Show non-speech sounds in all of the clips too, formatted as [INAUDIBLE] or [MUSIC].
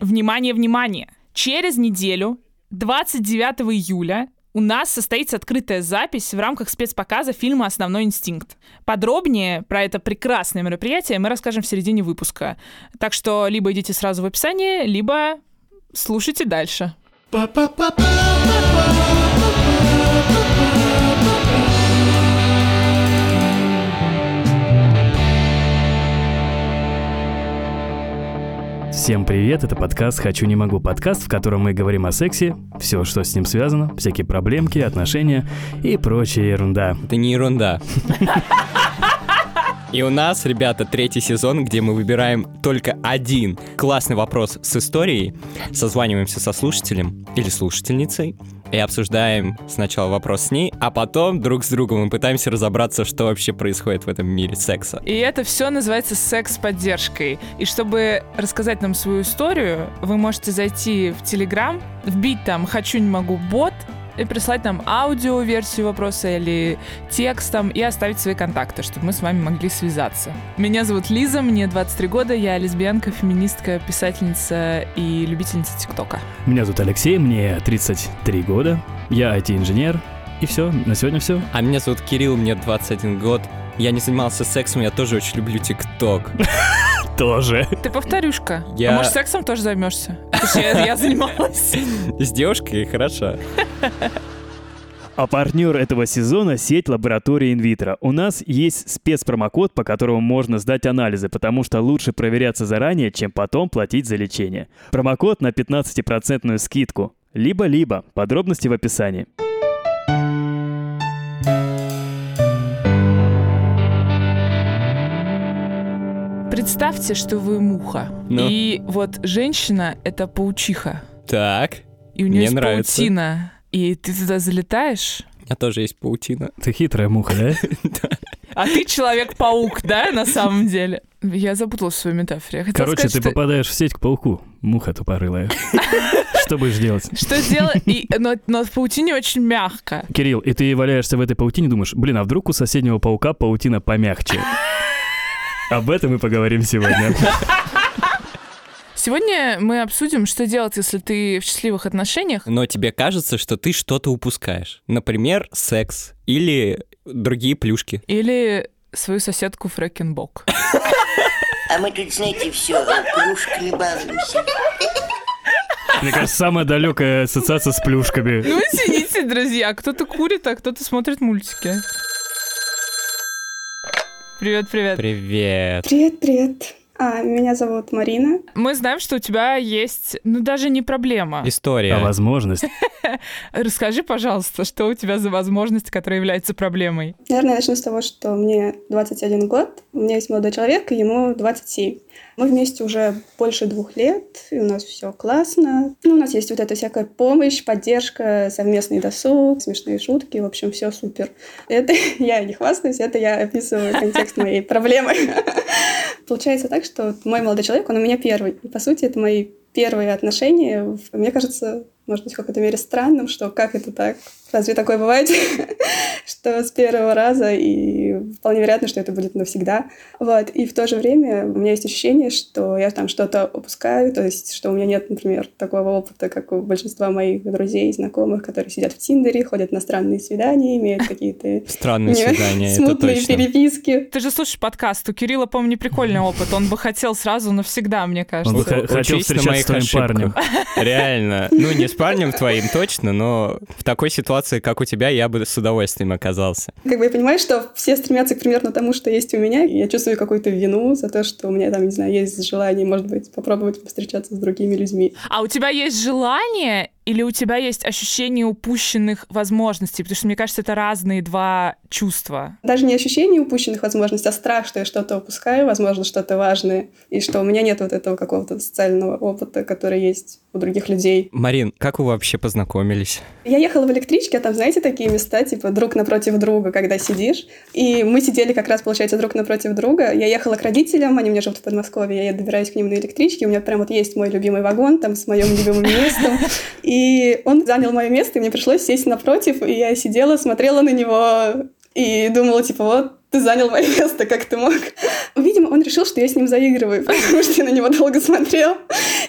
Внимание, внимание! Через неделю, 29 июля, у нас состоится открытая запись в рамках спецпоказа фильма «Основной инстинкт». Подробнее про это прекрасное мероприятие мы расскажем в середине выпуска. Так что либо идите сразу в описание, либо слушайте дальше. Всем привет, это подкаст «Хочу, не могу». Подкаст, в котором мы говорим о сексе, все, что с ним связано, всякие проблемки, отношения и прочая ерунда. Это не ерунда. И у нас, ребята, третий сезон, где мы выбираем только один классный вопрос с историей, созваниваемся со слушателем или слушательницей, и обсуждаем сначала вопрос с ней, а потом друг с другом мы пытаемся разобраться, что вообще происходит в этом мире секса. И это все называется секс-поддержкой. И чтобы рассказать нам свою историю, вы можете зайти в Телеграм, вбить там «хочу, не могу» бот, и прислать нам аудио-версию вопроса или текстом и оставить свои контакты, чтобы мы с вами могли связаться. Меня зовут Лиза, мне 23 года, я лесбиянка, феминистка, писательница и любительница ТикТока. Меня зовут Алексей, мне 33 года, я IT-инженер, и все, на сегодня все. А меня зовут Кирилл, мне 21 год. Я не занимался сексом, я тоже очень люблю ТикТок. [LAUGHS] Тоже. Ты повторюшка. Я- А может, сексом тоже займешься? Точнее, я занималась. [LAUGHS] С девушкой хорошо. А партнер этого сезона – сеть лаборатории инвитро. У нас есть спецпромокод, по которому можно сдать анализы, потому что лучше проверяться заранее, чем потом платить за лечение. Промокод на 15% скидку. Либо-либо. Подробности в описании. Представьте, что вы муха. Ну. И вот женщина — это паучиха. Так, И у Мне нее есть нравится. паутина. И ты туда залетаешь, у меня тоже есть паутина. Ты хитрая муха, [LAUGHS] да? а ты человек-паук, да, на самом деле? Я запуталась в своей метафоре. Я хотела Короче, сказать, ты что- попадаешь в сеть к пауку. Муха тупорылая. [LAUGHS] Что будешь делать? Что сделать? И, но, но в паутине очень мягко. Кирилл, и ты валяешься в этой паутине, думаешь, блин, а вдруг у соседнего паука паутина помягче? Об этом мы поговорим сегодня. Сегодня мы обсудим, что делать, если ты в счастливых отношениях. Но тебе кажется, что ты что-то упускаешь. Например, секс или другие плюшки. Или свою соседку Фрэкенбок. А мы тут, знаете, все, плюшками балуемся. Мне кажется, самая далекая ассоциация с плюшками. Ну, извините, друзья, кто-то курит, а кто-то смотрит мультики. Привет, привет. Привет. Привет, привет. А, меня зовут Марина. Мы знаем, что у тебя есть, ну, даже не проблема. История. А возможность? [LAUGHS] Расскажи, пожалуйста, что у тебя за возможность, которая является проблемой? Наверное, начну с того, что мне 21 год, у меня есть молодой человек, и ему 27. Мы вместе уже больше двух лет, и у нас все классно. Ну, у нас есть вот эта всякая помощь, поддержка, совместный досуг, смешные шутки, в общем, все супер. Это [LAUGHS] я не хвастаюсь, это я описываю контекст моей проблемы. [LAUGHS] Получается так, что мой молодой человек, он у меня первый. И, по сути, это мои первые отношения. Мне кажется, может быть, в какой-то мере странным, что как это так? Разве такое бывает? [LAUGHS] что с первого раза, и вполне вероятно, что это будет навсегда. Вот. И в то же время у меня есть ощущение, что я там что-то упускаю, то есть, что у меня нет, например, такого опыта, как у большинства моих друзей, знакомых, которые сидят в Тиндере, ходят на странные свидания, имеют какие-то [LAUGHS] Странные не- свидания, это смутные точно. переписки. Ты же слушаешь подкаст, у Кирилла, по-моему, прикольный опыт. Он бы хотел сразу навсегда, мне кажется. Он бы х- хотел встречаться с твоим ошибках. парнем. [LAUGHS] Реально. Ну, не с парнем твоим точно, но в такой ситуации, как у тебя, я бы с удовольствием оказался. Как бы я понимаю, что все стремятся к примерно тому, что есть у меня, я чувствую какую-то вину за то, что у меня там, не знаю, есть желание, может быть, попробовать встречаться с другими людьми. А у тебя есть желание или у тебя есть ощущение упущенных возможностей? Потому что, мне кажется, это разные два чувства. Даже не ощущение упущенных возможностей, а страх, что я что-то упускаю, возможно, что-то важное, и что у меня нет вот этого какого-то социального опыта, который есть у других людей. Марин, как вы вообще познакомились? Я ехала в электричке, а там, знаете, такие места, типа, друг напротив друга, когда сидишь. И мы сидели как раз, получается, друг напротив друга. Я ехала к родителям, они у меня живут в Подмосковье, я добираюсь к ним на электричке, у меня прям вот есть мой любимый вагон, там, с моим любимым местом. И он занял мое место, и мне пришлось сесть напротив, и я сидела, смотрела на него и думала, типа, вот ты занял мое место, как ты мог? Видимо, он решил, что я с ним заигрываю, [LAUGHS] потому что я на него долго смотрел.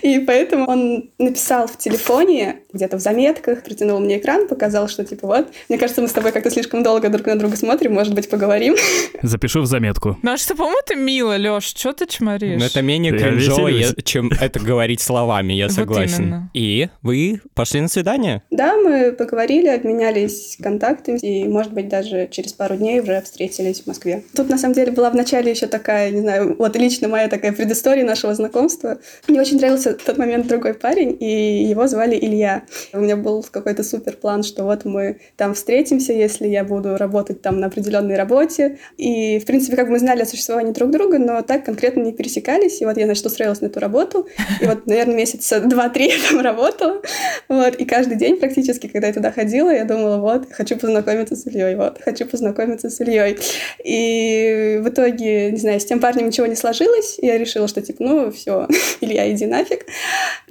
И поэтому он написал в телефоне, где-то в заметках, протянул мне экран, показал, что типа вот, мне кажется, мы с тобой как-то слишком долго друг на друга смотрим, может быть, поговорим. [LAUGHS] Запишу в заметку. Ну а что, по-моему, это мило, Лёш, что ты чморишь? Но это менее кринжово, чем это говорить словами, я согласен. И вы пошли на свидание? Да, мы поговорили, обменялись контактами, и, может быть, даже через пару дней уже встретились в Москве. Тут, на самом деле, была в начале еще такая, не знаю, вот лично моя такая предыстория нашего знакомства. Мне очень нравился в тот момент другой парень, и его звали Илья. У меня был какой-то супер план, что вот мы там встретимся, если я буду работать там на определенной работе. И, в принципе, как мы знали о существовании друг друга, но так конкретно не пересекались. И вот я, значит, устроилась на эту работу. И вот, наверное, месяца два-три я там работала. Вот, и каждый день практически, когда я туда ходила, я думала, вот, хочу познакомиться с Ильей, вот, хочу познакомиться с Ильей. И в итоге, не знаю, с тем парнем ничего не сложилось, и я решила, что, типа, ну, все, [LAUGHS] Илья, иди нафиг.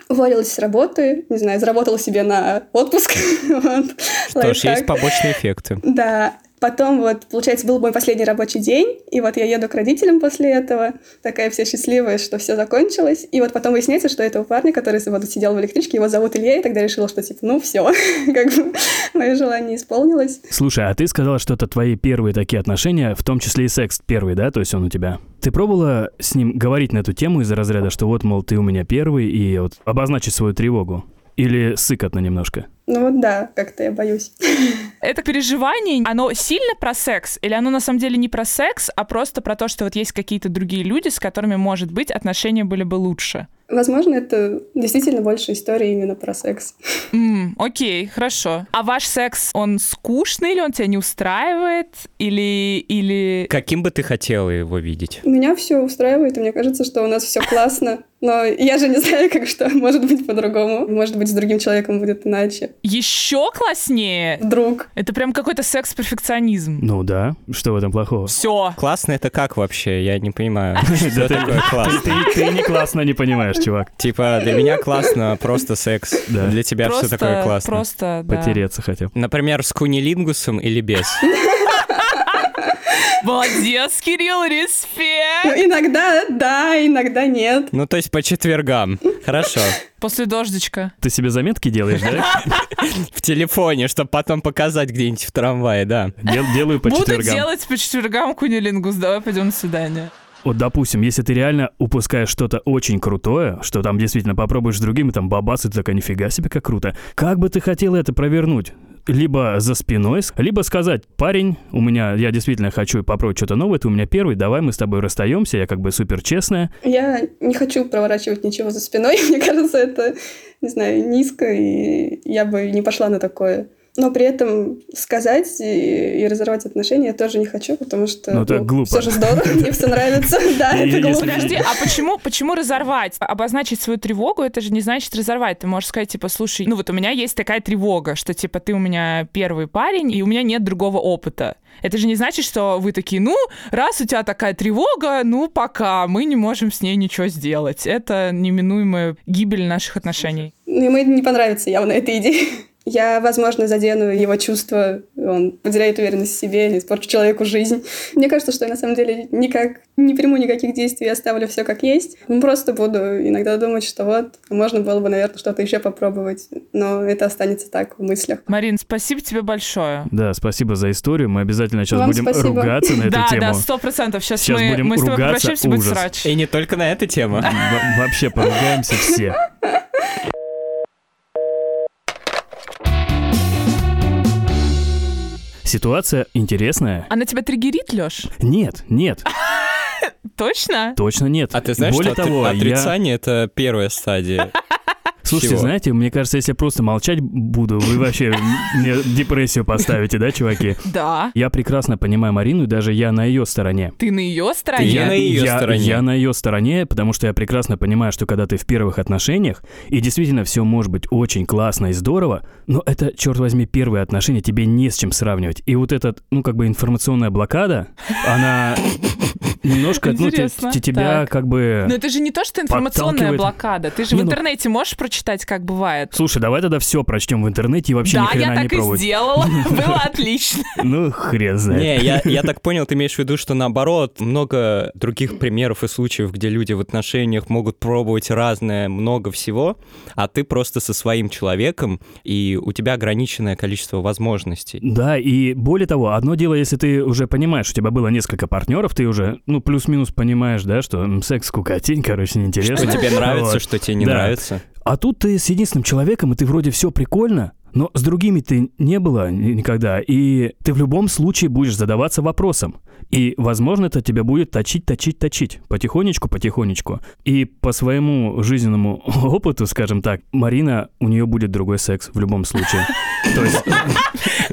Уволилась с работы, не знаю, заработала себе на отпуск. [LAUGHS] Что ж, есть побочные эффекты. Да. Потом вот, получается, был мой последний рабочий день, и вот я еду к родителям после этого, такая вся счастливая, что все закончилось. И вот потом выясняется, что этого парня, который вот сидел в электричке, его зовут Илья, и тогда решила, что типа, ну все, [LAUGHS] как бы мое желание исполнилось. Слушай, а ты сказала, что это твои первые такие отношения, в том числе и секс первый, да? То есть он у тебя. Ты пробовала с ним говорить на эту тему из-за разряда, что вот, мол, ты у меня первый, и вот обозначить свою тревогу? Или сыкотно немножко? Ну вот да, как-то я боюсь. [LAUGHS] Это переживание, оно сильно про секс? Или оно на самом деле не про секс, а просто про то, что вот есть какие-то другие люди, с которыми, может быть, отношения были бы лучше? Возможно, это действительно больше история именно про секс. [LAUGHS] М, окей, хорошо. А ваш секс, он скучный или он тебя не устраивает? Или... или... Каким бы ты хотела его видеть? Меня все устраивает, и мне кажется, что у нас все классно. Но я же не знаю, как что [LAUGHS] может быть по-другому. Может быть, с другим человеком будет иначе. Еще класснее? Вдруг. Это прям какой-то секс-перфекционизм. Ну да, что в этом плохого? Все. Классно это как вообще? Я не понимаю. [LAUGHS] Что ты- такое классно? Ты, не классно не понимаешь, чувак. Типа, для меня классно просто секс. Да. Для тебя что Просто, такое классно? просто. Потереться хотел. Например, с кунилингусом или без? [LAUGHS] Молодец, Кирилл, Ну, респект! иногда да, иногда нет. Ну, то есть по четвергам. Хорошо. После дождичка. Ты себе заметки делаешь, да? [LAUGHS] В телефоне, чтобы потом показать где-нибудь в трамвае, да. Дел- делаю по Буду четвергам. делать по четвергам кунилингус. Давай пойдем на свидание. Вот, допустим, если ты реально упускаешь что-то очень крутое, что там действительно попробуешь с другими, там бабасы, ты такая, нифига себе, как круто. Как бы ты хотел это провернуть? Либо за спиной, либо сказать, парень, у меня, я действительно хочу попробовать что-то новое, ты у меня первый, давай мы с тобой расстаемся, я как бы супер честная. Я не хочу проворачивать ничего за спиной. [LAUGHS] Мне кажется, это, не знаю, низко, и я бы не пошла на такое. Но при этом сказать и, и разорвать отношения я тоже не хочу, потому что Ну, это глупо. все же здорово, мне все нравится. [LAUGHS] Да, это глупо. Подожди, а почему, почему разорвать? Обозначить свою тревогу, это же не значит разорвать. Ты можешь сказать, типа, слушай, ну вот у меня есть такая тревога, что, типа, ты у меня первый парень, и у меня нет другого опыта. Это же не значит, что вы такие, ну, раз у тебя такая тревога, ну, пока, мы не можем с ней ничего сделать. Это неминуемая гибель наших отношений. Ну, Ему не понравится явно эта идея. Я, возможно, задену его чувства, он потеряет уверенность в себе или испорчу человеку жизнь. Мне кажется, что я на самом деле никак не приму никаких действий, оставлю все как есть. Просто буду иногда думать, что вот, можно было бы, наверное, что-то еще попробовать, но это останется так в мыслях. Марин, спасибо тебе большое. Да, спасибо за историю, мы обязательно сейчас Вам будем спасибо. ругаться на [LAUGHS] эту да, тему. да, сто процентов. Сейчас, Сейчас мы, будем мы с тобой ругаться, будет ужас. срач. И не только на эту тему. Во- Вообще поругаемся все. [LAUGHS] Ситуация интересная. Она тебя триггерит, Лёш? Нет, нет, [LAUGHS] Точно? точно нет. А ты знаешь, Более что того, отрицание — это первая стадия. Слушайте, Чего? знаете, мне кажется, если я просто молчать буду, вы вообще мне депрессию поставите, да, чуваки? Да. Я прекрасно понимаю Марину, и даже я на ее стороне. Ты на ее стороне? Я на её я, стороне. Я на ее стороне, потому что я прекрасно понимаю, что когда ты в первых отношениях, и действительно все может быть очень классно и здорово, но это, черт возьми, первые отношения, тебе не с чем сравнивать. И вот эта, ну, как бы информационная блокада, она [LAUGHS] немножко, ну, Интересно. те- тебя Так. как бы... Но это же не то, что информационная блокада. Ты же Не, в ну- интернете можешь прочитать, как бывает. Слушай, давай тогда все прочтем в интернете и вообще ни да, хрена я не так и пробовать. сделала. [LAUGHS] Было отлично. Ну, хрен знает. Не, я, я так понял, ты имеешь в виду, что наоборот, много других примеров и случаев, где люди в отношениях могут пробовать разное, много всего, а ты просто со своим человеком, и у тебя ограниченное количество возможностей. Да, и более того, одно дело, если ты уже понимаешь, у тебя было несколько партнеров, ты уже, ну, плюс-минус понимаешь, да, что секс скукотень, короче, неинтересно. Что тебе [LAUGHS] нравится, Вот. что тебе не Да. нравится. А тут ты с единственным человеком, и ты вроде все прикольно, но с другими ты не было ни- никогда, и ты в любом случае будешь задаваться вопросом. И, возможно, это тебя будет точить, точить, точить. Потихонечку, потихонечку. И по своему жизненному [LAUGHS] опыту, скажем так, Марина, у нее будет другой секс в любом случае. [LAUGHS] То есть,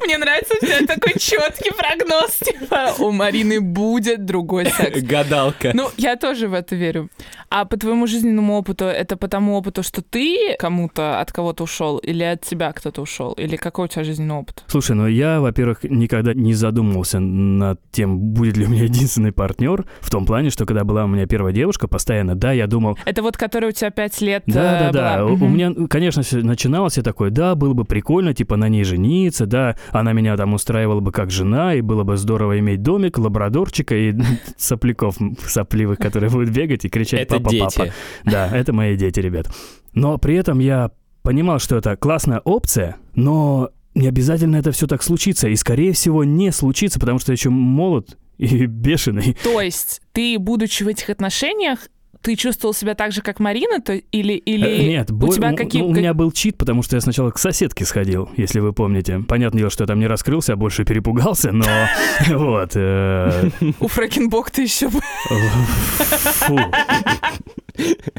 Мне нравится у тебя такой четкий прогноз. Типа, у Марины будет другой секс. [LAUGHS] Гадалка. Ну, я тоже в это верю. А по твоему жизненному опыту, это по тому опыту, что ты кому-то от кого-то ушел, или от тебя кто-то ушел, или какой у тебя жизненный опыт? Слушай, ну я, во-первых, никогда не задумывался над тем, будет ли у меня единственный партнер, в том плане, что когда была у меня первая девушка, постоянно, да, я думал, Это вот который у тебя пять лет да, да, э, да. была. У, у меня, ну, конечно, начиналось я такой, да, было бы прикольно, типа, на ней жениться, да, она меня там устраивала бы как жена, и было бы здорово иметь домик, лабрадорчика и [LAUGHS] сопляков сопливых, которые будут бегать и кричать Это «папа, папа». дети. Да, это мои дети, ребят. Но при этом я понимал, что это классная опция, но не обязательно это все так случится. И, скорее всего, не случится, потому что я еще молод [LAUGHS] и бешеный. То есть ты, будучи в этих отношениях, ты чувствовал себя так же, как Марина, то или или Э, Нет, у бо- тебя ну, какие? ну, у меня был чит, потому что я сначала к соседке сходил, если вы помните. Понятное дело, что я там не раскрылся, а больше перепугался, но [LAUGHS] вот. э, У Фрэкенбок ты еще Фу.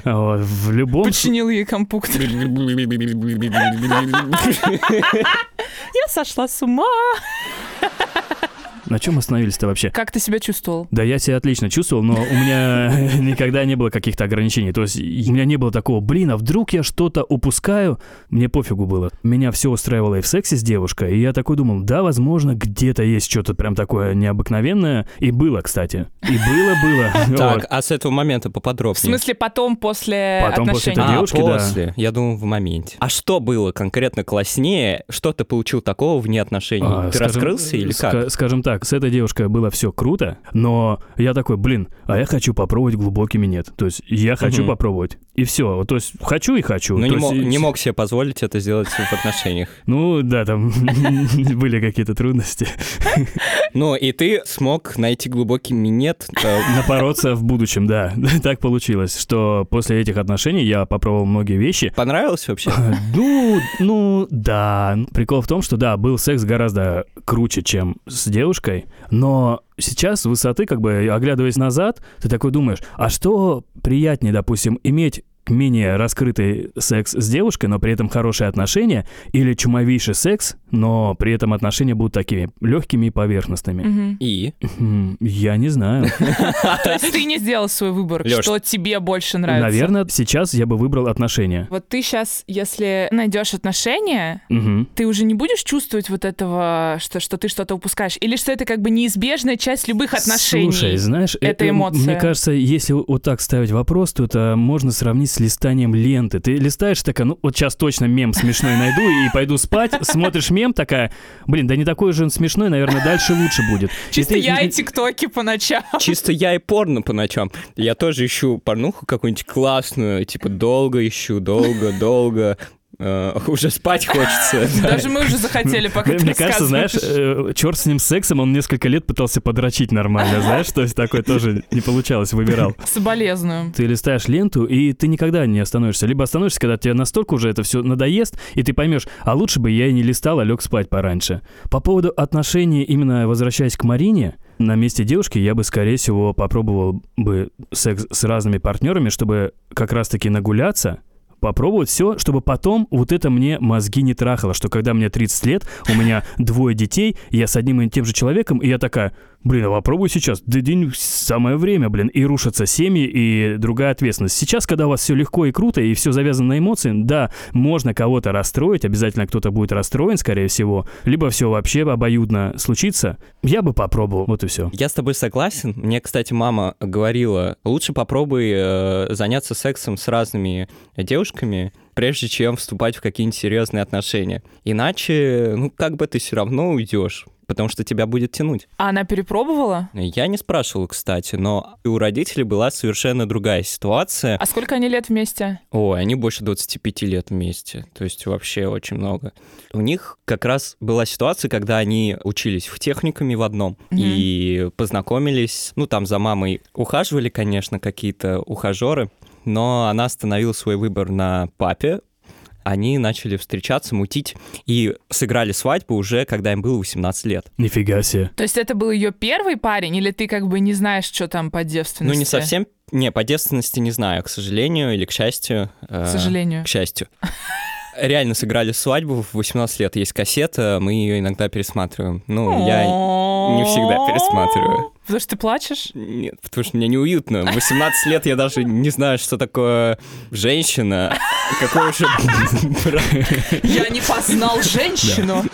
Вот, В любом починил ей компьютер. [LAUGHS] Я сошла с ума. На чем остановились-то вообще? Как ты себя чувствовал? Да, я себя отлично чувствовал, но у меня [LAUGHS] никогда не было каких-то ограничений. То есть у меня не было такого, блин, а вдруг я что-то упускаю? Мне пофигу было. Меня все устраивало и в сексе с девушкой, и я такой думал, да, возможно, где-то есть что-то прям такое необыкновенное. И было, кстати. И было-было. [LAUGHS] Так, а с этого момента В поподробнее. смысле, потом, после Потом после этой а, девушки, да. после. Я думал, в моменте. А что было конкретно класснее? Что ты получил такого вне отношений? А, ты раскрылся или как? Скажем так, с этой девушкой было все круто, но я такой, блин, а я хочу попробовать глубокий минет. То есть я хочу Мгм. попробовать. И все. То есть хочу и хочу. Ну, То не, есть мо- и- не мог себе позволить это сделать в отношениях. [LAUGHS] Ну, да, там [LAUGHS] были какие-то трудности. Ну, и ты смог найти глубокий минет. э, Напороться в будущем, да. [LAUGHS] Так получилось, что после этих отношений я попробовал многие вещи. Понравилось вообще? Ну, ну, да. Прикол в том, что да, был секс гораздо круче, чем с девушкой, но сейчас с высоты, как бы оглядываясь назад, ты такой думаешь, а что приятнее, допустим, иметь менее раскрытый секс с девушкой, но при этом хорошие отношения, или чумовейший секс, но при этом отношения будут такими легкими и поверхностными. Мгм. И? Я не знаю. [LAUGHS] То есть ты не сделал свой выбор, Лёш, что тебе больше нравится? Наверное, сейчас я бы выбрал отношения. Вот ты сейчас, если найдешь отношения, Мгм. ты уже не будешь чувствовать вот этого, что, что ты что-то упускаешь? Или что это как бы неизбежная часть любых отношений? Слушай, знаешь, э- Это э, эмоция. Мне кажется, если вот так ставить вопрос, то это можно сравнить с листанием ленты. Ты листаешь такая, ну вот сейчас точно мем смешной найду и пойду спать, смотришь мем такая, блин, да не такой же он смешной, наверное, дальше лучше будет. И Чисто ты- я и тиктоки по ночам. Чисто я и порно по ночам. Я тоже ищу порнуху какую-нибудь классную, типа долго ищу, долго, долго. Э, уже спать хочется. [LAUGHS] да. Даже мы уже захотели, пока Мне кажется, знаешь, рассказываешь. черт с ним сексом, он несколько лет пытался подрочить нормально, знаешь, то есть такое тоже не получалось, выбирал. [LAUGHS] Соболезную. Ты листаешь ленту, и ты никогда не остановишься. Либо остановишься, когда тебе настолько уже это все надоест, и ты поймешь, а лучше бы я и не листал, а лег спать пораньше. По поводу отношений, именно возвращаясь к Марине, на месте девушки я бы, скорее всего, попробовал бы секс с разными партнерами, чтобы как раз-таки нагуляться, попробовать все, чтобы потом вот это мне мозги не трахало, что когда мне 30 лет, у меня двое детей, я с одним и тем же человеком, и я такая, Блин, а попробуй сейчас. Да день самое время, блин. И рушатся семьи, и другая ответственность. Сейчас, когда у вас все легко и круто, и все завязано на эмоции, да, можно кого-то расстроить, обязательно кто-то будет расстроен, скорее всего, либо все вообще обоюдно случится. Я бы попробовал, вот и все. Я с тобой согласен. Мне, кстати, мама говорила, лучше попробуй э, заняться сексом с разными девушками, прежде чем вступать в какие-нибудь серьезные отношения. Иначе, ну, как бы ты все равно уйдешь потому что тебя будет тянуть. А она перепробовала? Я не спрашивал, кстати, но у родителей была совершенно другая ситуация. А сколько они лет вместе? Ой, они больше 25 лет вместе, то есть вообще очень много. У них как раз была ситуация, когда они учились в техникуме в одном mm-hmm. и познакомились, ну там за мамой ухаживали, конечно, какие-то ухажеры, но она остановила свой выбор на папе, они начали встречаться, мутить и сыграли свадьбу уже, когда им было 18 лет. Нифига себе. То есть это был ее первый парень, или ты как бы не знаешь, что там по девственности? Ну, не совсем не, по девственности не знаю, к сожалению или к счастью. Э, к сожалению. К счастью. Реально сыграли свадьбу в 18 лет. Есть кассета, мы ее иногда пересматриваем. Ну, я не всегда пересматриваю. Потому что ты плачешь? Нет, потому что мне неуютно. В 18 лет я даже не знаю, что такое женщина. Какой же... [LAUGHS] Я не познал женщину.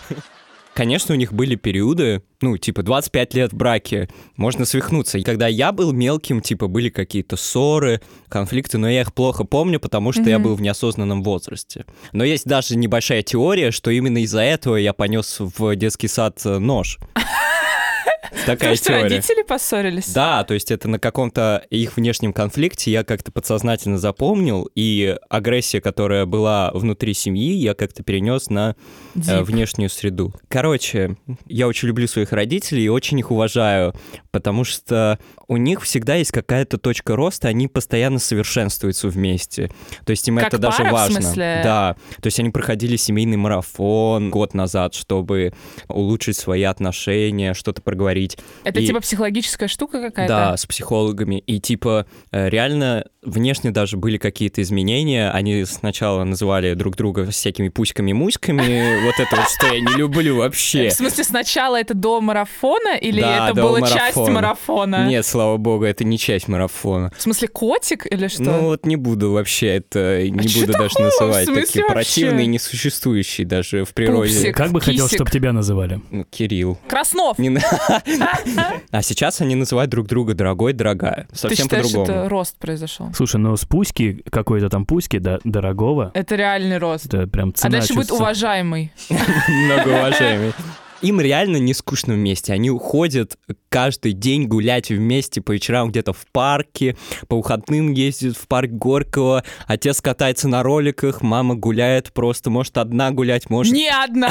Конечно, у них были периоды, ну, типа, 25 лет в браке, можно свихнуться. И когда я был мелким, типа, были какие-то ссоры, конфликты, но я их плохо помню, потому что mm-hmm. я был в неосознанном возрасте. Но есть даже небольшая теория, что именно из-за этого я понес в детский сад э, нож. [LAUGHS] Такая теория. родители поссорились? Да, то есть это на каком-то их внешнем конфликте я как-то подсознательно запомнил, и агрессия, которая была внутри семьи, я как-то перенес на э, внешнюю среду. Короче, я очень люблю своих родителей и очень их уважаю, потому что у них всегда есть какая-то точка роста, они постоянно совершенствуются вместе. То есть им как это даже пара, важно. В смысле? Да. То есть они проходили семейный марафон год назад, чтобы улучшить свои отношения, что-то проговорить. Это и... типа психологическая штука какая-то? Да, с психологами. И типа э, реально внешне даже были какие-то изменения. Они сначала называли друг друга всякими пуськами-муськами. [LAUGHS] Вот это вот, что я не люблю вообще. В смысле, сначала это до марафона или это была часть марафона? Нет, слава богу, это не часть марафона. В смысле, котик или что? Ну вот не буду вообще это, не а буду даже называть. Такие противные, несуществующие даже в природе. Пупсик, как бы кисик. хотел, чтобы тебя называли? Ну, Кирилл. Краснов. Не... [LAUGHS] а сейчас они называют друг друга дорогой, дорогая. Совсем по-другому. Ты считаешь, это рост произошел? Слушай, ну с пуськи, какой-то там пуськи, да, дорогого. Это реальный рост. Это прям цена А дальше будет уважаемый. [LAUGHS] [LAUGHS] Им реально не скучно вместе. Они уходят каждый день гулять вместе по вечерам где-то в парке, по выходным ездят в парк Горького, отец катается на роликах, мама гуляет просто, может, одна гулять, может... Не одна!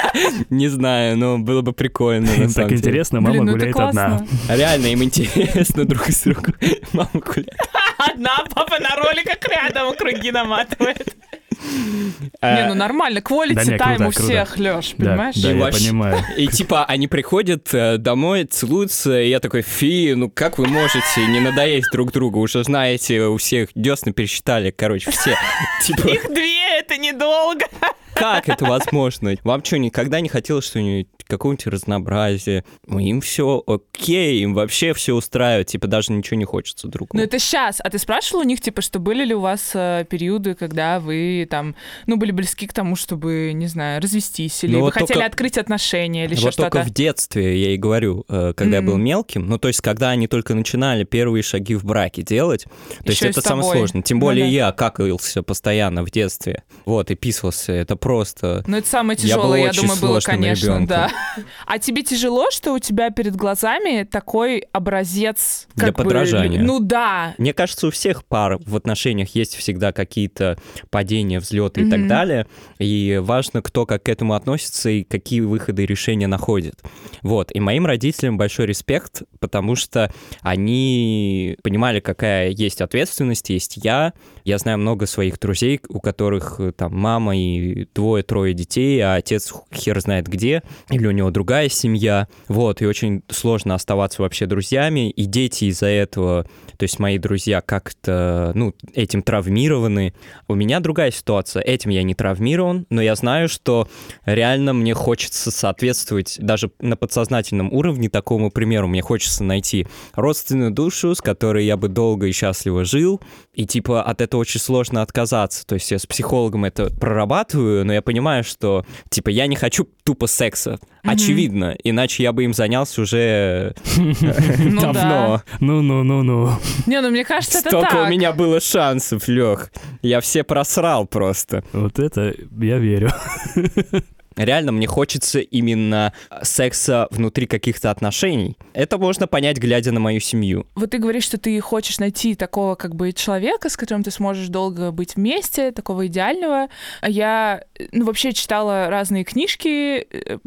[LAUGHS] Не знаю, но было бы прикольно, так интересно, мама ну гуляет одна. Реально, им интересно [LAUGHS] друг с другом. [LAUGHS] Мама гуляет. Одна папа на роликах рядом круги наматывает. А, Не, ну нормально, quality круто, у всех, Лёш, понимаешь? да, И я понимаю. И типа они приходят э, домой, целуются, и я такой, фи, ну как вы можете не надоесть друг другу? Уже знаете, у всех десны пересчитали, короче, все. [LAUGHS] Типа, Их две, это недолго. Как это возможно? Вам что, никогда не хотелось что-нибудь, какого-нибудь разнообразия? Ну, им все окей, им вообще все устраивает, типа даже ничего не хочется другу. Ну это сейчас. А ты спрашивал у них, типа, что были ли у вас э, периоды, когда вы там, ну, были близки к тому, чтобы, не знаю, развестись, или Ну, вы вот хотели только- открыть отношения, или еще вот только что-то? в детстве, я и говорю, э, когда я был мелким, ну, то есть, когда они только начинали первые шаги в браке делать, то есть Ещё и это самое сложное. Тем Ну более да. я какался постоянно в детстве, вот, и писался, это просто... Ну, это самое Я тяжелое, я, очень думаю, было, конечно, ребёнком. да. А тебе тяжело, что у тебя перед глазами такой образец Для бы, подражания. ну да. Мне кажется, у всех пар в отношениях есть всегда какие-то падения, взлеты и так далее. И важно, кто как к этому относится и какие выходы и решения находит. Вот. И моим родителям большой респект, потому что они понимали, какая есть ответственность, есть я. Я знаю много своих друзей, у которых э, там мама и двое-трое детей, а отец хер знает где. Или у него другая семья, вот, и очень сложно оставаться вообще друзьями, и дети из-за этого, то есть мои друзья как-то, ну, этим травмированы. У меня другая ситуация, этим я не травмирован, но я знаю, что реально мне хочется соответствовать даже на подсознательном уровне такому примеру, мне хочется найти родственную душу, с которой я бы долго и счастливо жил, и типа от этого очень сложно отказаться, то есть я с психологом это прорабатываю, но я понимаю, что типа я не хочу тупо секса, очевидно, иначе я бы им занялся уже Ну давно. Ну-ну-ну-ну. Не, ну мне кажется, это Столько так. у меня было шансов, Лех. Я все просрал просто. Вот это я верю. Реально, мне хочется именно секса внутри каких-то отношений. Это можно понять, глядя на мою семью. Вот ты говоришь, что ты хочешь найти такого как бы человека, с которым ты сможешь долго быть вместе, такого идеального. А я, ну, вообще читала разные книжки. э,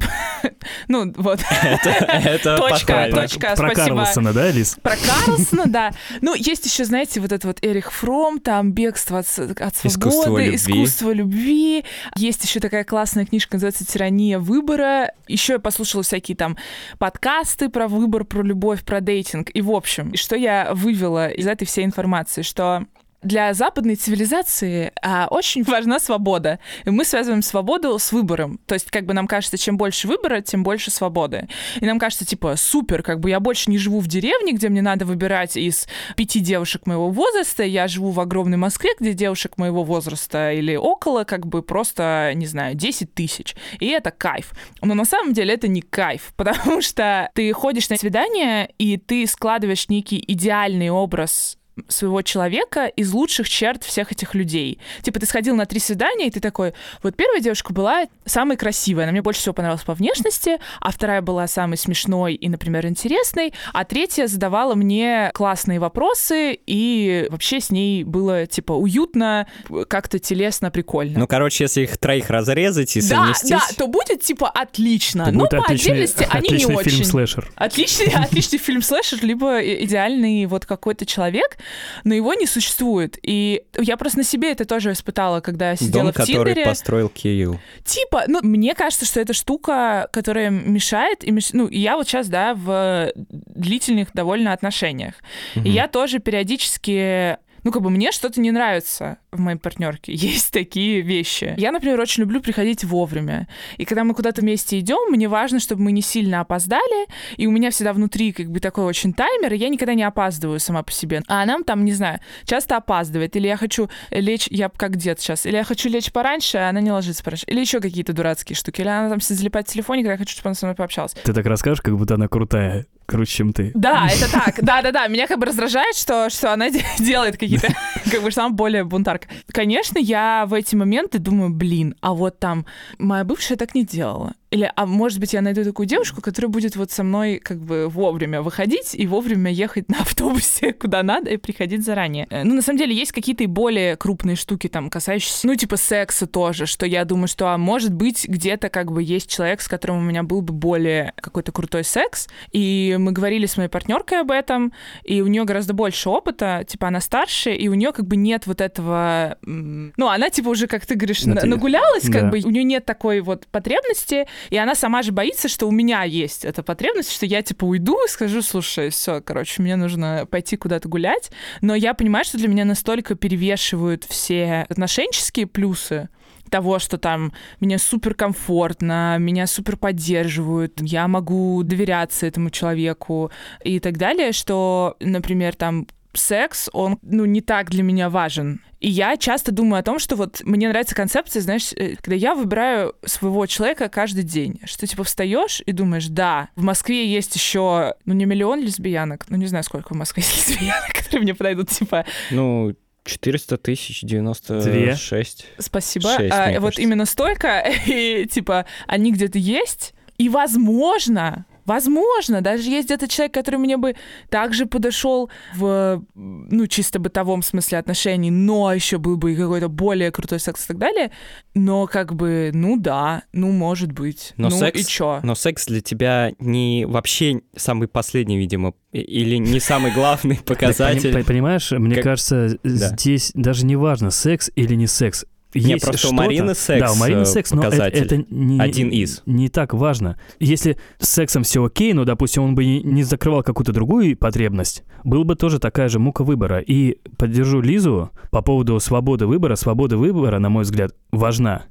[LAUGHS] Ну, вот. Это Точка, точка, Про. Карлсона, да, Лиз? Про Карлсона, да. Ну, есть еще, знаете, вот это вот Эрих Фром, там «Бегство от, свободы», любви. «Искусство любви». Есть еще такая классная книжка, называется «Тирания выбора». Еще я послушала всякие там подкасты про выбор, про любовь, про дейтинг. И, в общем, что я вывела из этой всей информации, что для западной цивилизации а, очень важна свобода. И мы связываем свободу с выбором. То есть, как бы нам кажется, чем больше выбора, тем больше свободы. И нам кажется, типа, супер, как бы я больше не живу в деревне, где мне надо выбирать из пяти девушек моего возраста. Я живу в огромной Москве, где девушек моего возраста или около, как бы просто, не знаю, 10 тысяч. И это кайф. Но на самом деле это не кайф, [LAUGHS] потому что ты ходишь на свидание, и ты складываешь некий идеальный образ своего человека из лучших черт всех этих людей. Типа ты сходил на три свидания, и ты такой, вот первая девушка была самой красивой, она мне больше всего понравилась по внешности, а вторая была самой смешной и, например, интересной, а третья задавала мне классные вопросы, и вообще с ней было, типа, уютно, как-то телесно, прикольно. Ну, короче, если их троих разрезать и да, совместить... да, то будет, типа, отлично. Это будет по отличный, отдельности они не отличный очень. фильм-слэшер. Отличный, [LAUGHS] отличный фильм слэшер, либо идеальный вот какой-то человек, но его не существует. И я просто на себе это тоже испытала, когда сидела Дом, в который Тиндере. построил Кирилл. Типа, ну, мне кажется, что это штука, которая мешает. И меш- Ну, и я вот сейчас, да, в длительных довольно отношениях. И я тоже периодически ну, как бы мне что-то не нравится в моей партнерке. [LAUGHS] Есть такие вещи. Я, например, очень люблю приходить вовремя. И когда мы куда-то вместе идем, мне важно, чтобы мы не сильно опоздали. И у меня всегда внутри как бы такой очень таймер, и я никогда не опаздываю сама по себе. А она там, не знаю, часто опаздывает. Или я хочу лечь, я как дед сейчас, или я хочу лечь пораньше, а она не ложится пораньше. Или еще какие-то дурацкие штуки. Или она там залипает в телефоне, когда я хочу, чтобы она со мной пообщалась. Ты так расскажешь, как будто она крутая, круче, чем ты. Да, [LAUGHS] это так. Да-да-да. Меня как бы раздражает, что, что она де- [LAUGHS] делает какие-то, [LAUGHS] как бы, что она более бунтарка. Конечно, я в эти моменты думаю, блин, а вот там моя бывшая так не делала. Или, а может быть, я найду такую девушку, которая будет вот со мной как бы вовремя выходить и вовремя ехать на [LAUGHS] автобусе куда надо и приходить заранее. Э, Ну, на самом деле, есть какие-то и более крупные штуки, там, касающиеся, ну, типа секса тоже, что я думаю, что, а может быть, где-то как бы есть человек, с которым у меня был бы более какой-то крутой секс, и мы говорили с моей партнеркой об этом, и у нее гораздо больше опыта, типа, она старше, и у нее как бы нет вот этого... Ну, она, типа, уже, как ты говоришь, на- ты- нагулялась, как да. бы, у нее нет такой вот потребности, и она сама же боится, что у меня есть эта потребность, что я типа уйду и скажу, слушай, все, короче, мне нужно пойти куда-то гулять. Но я понимаю, что для меня настолько перевешивают все отношенческие плюсы, того, что там мне супер комфортно, меня супер поддерживают, я могу доверяться этому человеку и так далее, что, например, там секс, он, ну, не так для меня важен. И я часто думаю о том, что вот мне нравится концепция, знаешь, э, когда я выбираю своего человека каждый день, что типа встаешь и думаешь, да, в Москве есть еще, ну, не миллион лесбиянок, ну, не знаю, сколько в Москве есть [LAUGHS] лесбиянок, которые мне подойдут, типа, Ну, 400 тысяч, 96. Спасибо. Шесть, А, мне вот кажется. именно столько, [LAUGHS] и типа они где-то есть, и возможно, возможно, даже есть где-то человек, который мне бы также подошел в, ну, чисто бытовом смысле отношений, но еще был бы и какой-то более крутой секс и так далее. Но как бы, ну да, ну может быть. Но ну секс- и чё? Но секс для тебя не вообще самый последний, видимо, или не самый главный [LAUGHS] показатель. Понимаешь, мне кажется, здесь даже не важно, секс или не секс. Есть Не, просто у Марины секс, Да, у Марины э, секс, но это, это не, Один из. не так важно. Если с сексом все окей, но, допустим, он бы не- закрывал какую-то другую потребность, было бы тоже такая же мука выбора. И поддержу Лизу по поводу свободы выбора. Свобода выбора, на мой взгляд, важна.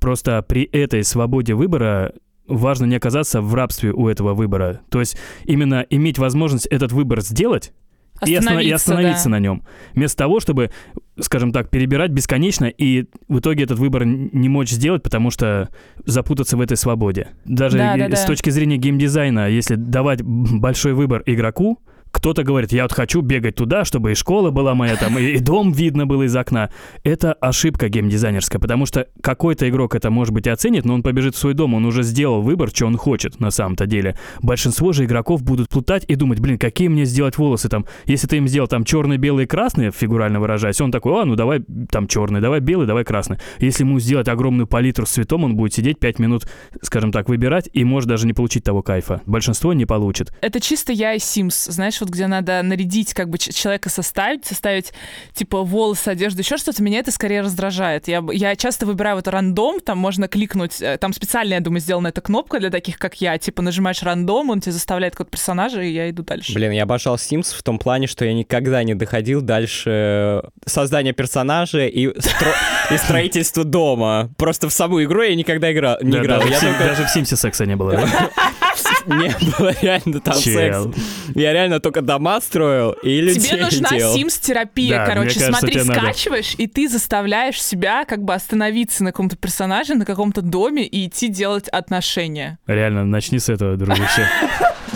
Просто при этой свободе выбора важно не оказаться в рабстве у этого выбора. То есть именно иметь возможность этот выбор сделать, и, останов- и остановиться да. на нем. Вместо того, чтобы, скажем так, перебирать бесконечно и в итоге этот выбор не мочь сделать, потому что запутаться в этой свободе. Даже Да, да, и- да. с точки зрения геймдизайна, если давать большой выбор игроку, кто-то говорит, я вот хочу бегать туда, чтобы и школа была моя, там, и, дом видно было из окна. Это ошибка геймдизайнерская, потому что какой-то игрок это, может быть, и оценит, но он побежит в свой дом, он уже сделал выбор, что он хочет на самом-то деле. Большинство же игроков будут плутать и думать, блин, какие мне сделать волосы там. Если ты им сделал там черный, белый, красный, фигурально выражаясь, он такой, а, ну давай там черный, давай белый, давай красный. Если ему сделать огромную палитру с цветом, он будет сидеть 5 минут, скажем так, выбирать и может даже не получить того кайфа. Большинство не получит. Это чисто я и Sims, знаешь, вот где надо нарядить, как бы человека составить, составить, типа, волосы, одежду, еще что-то, меня это скорее раздражает. Я, я часто выбираю вот рандом, там можно кликнуть, э, там специально, я думаю, сделана эта кнопка для таких, как я, типа, нажимаешь рандом, он тебе заставляет какого-то персонажа, и я иду дальше. Блин, я обожал Sims в том плане, что я никогда не доходил дальше создания персонажа и, стро- и строительства дома. Просто в саму игру я никогда играл, не Да, играл. даже, Я в только даже в Симсе секса не было. [LAUGHS] не было реально там секс. Я реально только дома строил и людей Тебе нужна Да, короче. Смотри, скачиваешь, и ты заставляешь себя как бы остановиться на каком-то персонаже, на каком-то доме и идти делать отношения. Реально, начни с этого, дружище. [LAUGHS]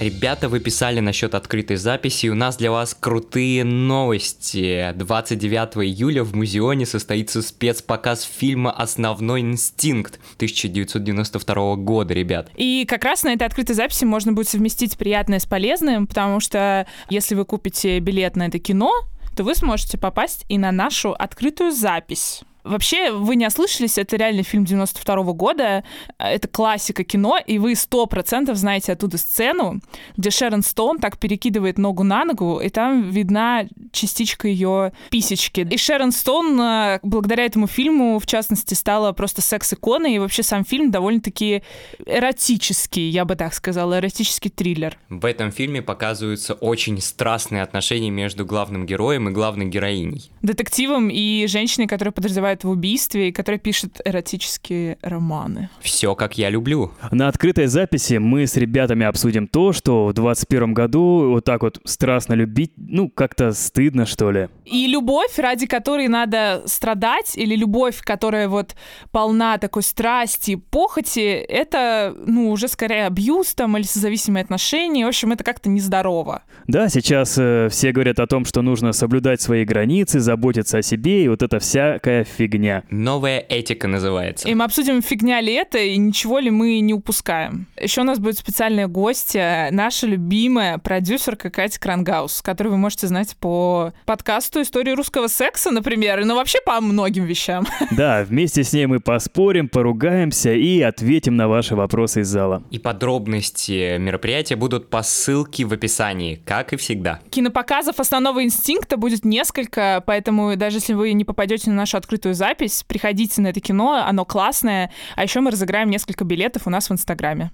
Ребята, вы писали насчет открытой записи, у нас для вас крутые новости. 29 июля в Музеоне состоится спецпоказ фильма «Основной инстинкт» 1992 года, ребят. И как раз на этой открытой записи можно будет совместить приятное с полезным, потому что если вы купите билет на это кино, то вы сможете попасть и на нашу открытую запись. Вообще, вы не ослышались, это реальный фильм 92 года, это классика кино, и вы сто процентов знаете оттуда сцену, где Шерон Стоун так перекидывает ногу на ногу, и там видна частичка ее писечки. И Шерон Стоун э, благодаря этому фильму, в частности, стала просто секс-иконой, и вообще сам фильм довольно-таки эротический, я бы так сказала, эротический триллер. В этом фильме показываются очень страстные отношения между главным героем и главной героиней. Детективом и женщиной, которая подозревает в убийстве, и которая пишет эротические романы. Все как я люблю. На открытой записи мы с ребятами обсудим то, что в 21 году вот так вот страстно любить, ну, как-то стыдно, что ли. И любовь, ради которой надо страдать, или любовь, которая вот полна такой страсти, похоти, это, ну, уже скорее абьюз там или созависимые отношения. В общем, это как-то нездорово. Да, сейчас э, все говорят о том, что нужно соблюдать свои границы, заботиться о себе, и вот это всякая фигня. Новая этика называется. И мы обсудим, фигня ли это, и ничего ли мы не упускаем. Еще у нас будет специальная гостья, наша любимая продюсерка Катя Крангаус, которую вы можете знать по подкасту «Истории русского секса», например, ну вообще по многим вещам. [LAUGHS] Да, вместе с ней мы поспорим, поругаемся и ответим на ваши вопросы из зала. И подробности мероприятия будут по ссылке в описании, как и всегда. Кинопоказов основного инстинкта будет несколько, поэтому даже если вы не попадете на нашу открытую запись, приходите на это кино, оно классное. А еще мы разыграем несколько билетов у нас в Инстаграме.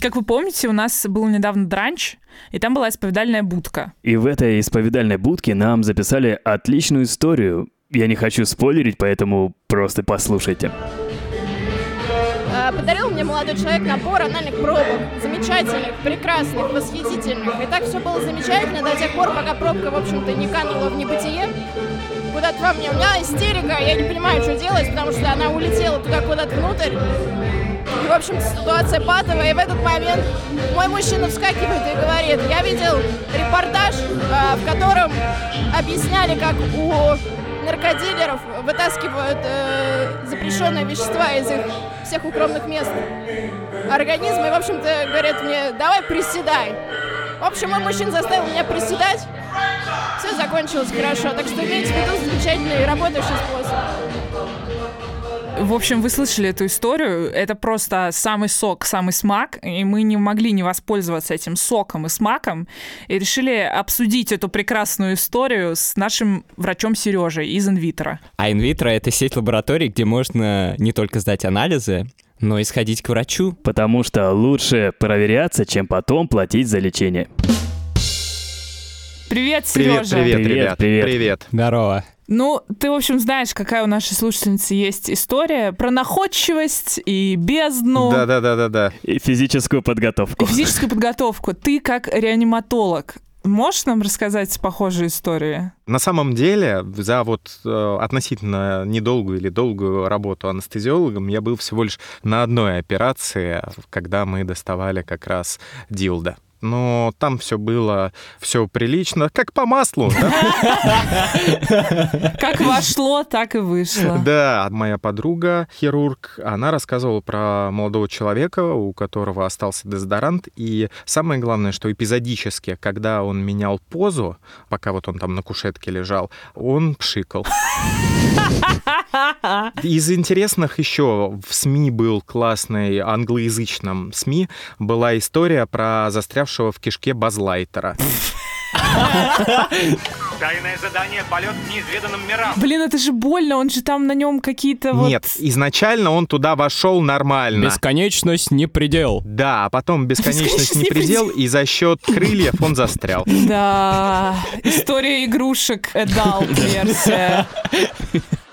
Как вы помните, у нас был недавно дранч, и там была исповедальная будка. И в этой исповедальной будке нам записали отличную историю. Я не хочу спойлерить, поэтому просто послушайте. А, Подарил мне молодой человек набор анальных пробок. Замечательных, прекрасных, восхитительных. И так все было замечательно до тех пор, пока пробка, в общем-то, не канула в небытие. Куда-то во мне. У меня истерика, я не понимаю, что делать, потому что она улетела туда куда-то внутрь. И, в общем, ситуация патовая, и в этот момент мой мужчина вскакивает и говорит, я видел репортаж, а, в котором объясняли, как у наркодилеров вытаскивают э, запрещенные вещества из их всех укромных мест организма. И, в общем-то, говорят мне, давай приседай. В общем, мой мужчина заставил меня приседать. Все закончилось хорошо. Так что имейте в виду замечательный работающий способ. В общем, вы слышали эту историю. Это просто самый сок, самый смак. И мы не могли не воспользоваться этим соком и смаком. И решили обсудить эту прекрасную историю с нашим врачом Сережей из инвитро. А инвитро — это сеть лабораторий, где можно не только сдать анализы, но и сходить к врачу. Потому что лучше проверяться, чем потом платить за лечение. Привет, Привет, Сережа. привет, Привет, ребят. привет. Привет. Здорово. Ну, ты, в общем, знаешь, какая у нашей слушательницы есть история про находчивость и бездну. Да, да, да, да, да. И физическую и подготовку. физическую подготовку. Ты как реаниматолог можешь нам рассказать похожие истории? На самом деле, за вот э, относительно недолгую или долгую работу анестезиологом я был всего лишь на одной операции, когда мы доставали как раз дилда. Но там все было все прилично, как по маслу. [LAUGHS] Как вошло, так и вышло. Да, моя подруга, хирург, она рассказывала про молодого человека, у которого остался дезодорант. И самое главное, что эпизодически, когда он менял позу, пока вот он там на кушетке лежал, он пшикал. [LAUGHS] [LAUGHS] Из интересных еще в СМИ был классный, англоязычном СМИ, была история про застрявшего в кишке базлайтера. [LAUGHS] Тайное задание «Полет к неизведанным мирам». Блин, это же больно, он же там на нем какие-то вот... Нет, изначально он туда вошел нормально. Бесконечность не предел. Да, а потом бесконечность Бесконечность не не предел, и за счет крыльев он застрял. Да, история игрушек, adult версия. [LAUGHS]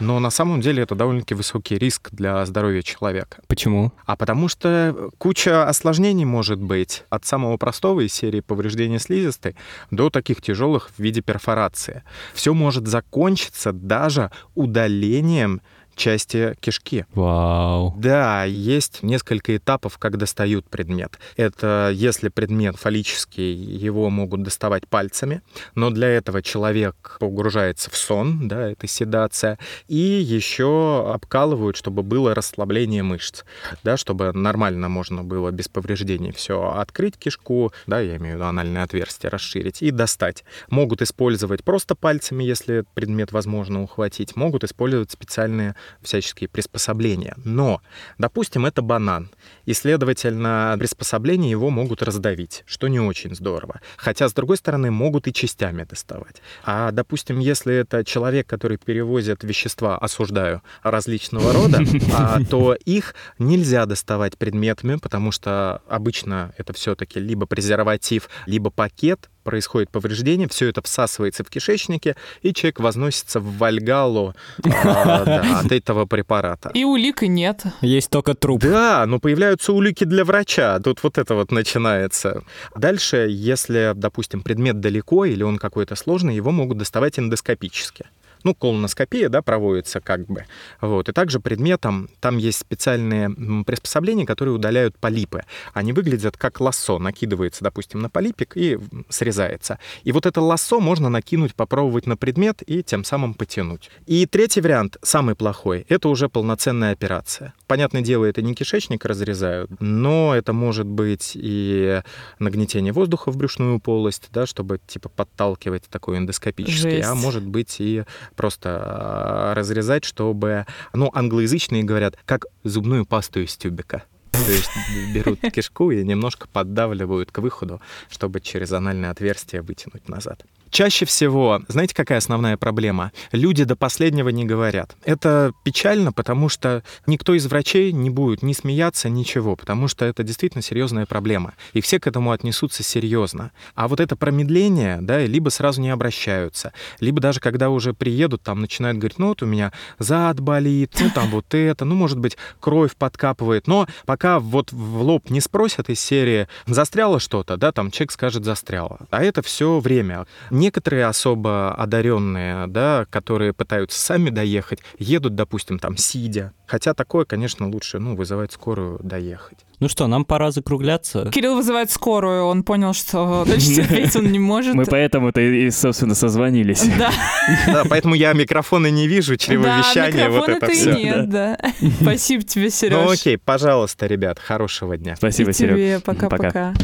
Но на самом деле это довольно-таки высокий риск для здоровья человека. Почему? А потому что куча осложнений может быть. От самого простого из серии повреждения слизистой до таких тяжелых в виде перфорации. Все может закончиться даже удалением части кишки. Вау. Да, есть несколько этапов, как достают предмет. Это если предмет фаллический, его могут доставать пальцами, но для этого человек погружается в сон, да, это седация, и еще обкалывают, чтобы было расслабление мышц, да, чтобы нормально можно было без повреждений все открыть кишку, да, я имею в виду анальное отверстие, расширить и достать. Могут использовать просто пальцами, если предмет возможно ухватить, могут использовать специальные всяческие приспособления. Но, допустим, это банан, и, следовательно, приспособления его могут раздавить, что не очень здорово. Хотя, с другой стороны, могут и частями доставать. А, допустим, если это человек, который перевозит вещества, осуждаю, различного рода, [LAUGHS] а, то их нельзя доставать предметами, потому что обычно это все-таки либо презерватив, либо пакет, происходит повреждение, все это всасывается в кишечнике, и человек возносится в Вальгалу а, да, от этого препарата. И улик нет. Есть только труп. Да, но появляются улики для врача. Тут вот это вот начинается. Дальше, если, допустим, предмет далеко или он какой-то сложный, его могут доставать эндоскопически. Ну, колоноскопия, да, проводится как бы. Вот. И также предметом, там есть специальные приспособления, которые удаляют полипы. Они выглядят как лассо, накидывается, допустим, на полипик и срезается. И вот это лассо можно накинуть, попробовать на предмет и тем самым потянуть. И третий вариант, самый плохой, это уже полноценная операция. Понятное дело, это не кишечник разрезают, но это может быть и нагнетение воздуха в брюшную полость, да, чтобы типа подталкивать такой эндоскопический, а Жесть. может быть и просто а, разрезать, чтобы, ну, англоязычные говорят, как зубную пасту из тюбика. То есть берут кишку и немножко поддавливают к выходу, чтобы через анальное отверстие вытянуть назад. Чаще всего, знаете, какая основная проблема? Люди до последнего не говорят. Это печально, потому что никто из врачей не будет ни смеяться, ничего, потому что это действительно серьезная проблема. И все к этому отнесутся серьезно. А вот это промедление, да, либо сразу не обращаются, либо даже когда уже приедут, там начинают говорить, ну вот у меня зад болит, ну там вот это, ну может быть кровь подкапывает, но пока вот в лоб не спросят из серии «застряло что-то?», да, там человек скажет «застряло». А это все время. Некоторые особо одаренные, да, которые пытаются сами доехать, едут, допустим, там сидя. Хотя такое, конечно, лучше, ну, вызывать скорую доехать. Ну что, нам пора закругляться. Кирилл вызывает скорую, он понял, что дальше [LAUGHS] терпеть он не может. Мы поэтому-то и, собственно, созвонились. Да, Да, поэтому я микрофона не вижу, чревовещание, вот это микрофона-то и все. нет, да. Спасибо тебе, Сереж. Ну окей, пожалуйста, ребят, хорошего дня. Спасибо, И Серег. тебе пока-пока.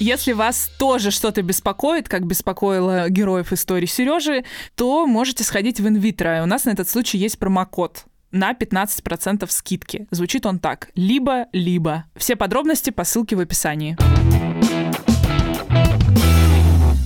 Если вас тоже что-то беспокоит, как беспокоило героев истории Сережи, то можете сходить в инвитро. У нас на этот случай есть промокод. на 15% скидки. Звучит он так. Либо-либо. Все подробности по ссылке в описании.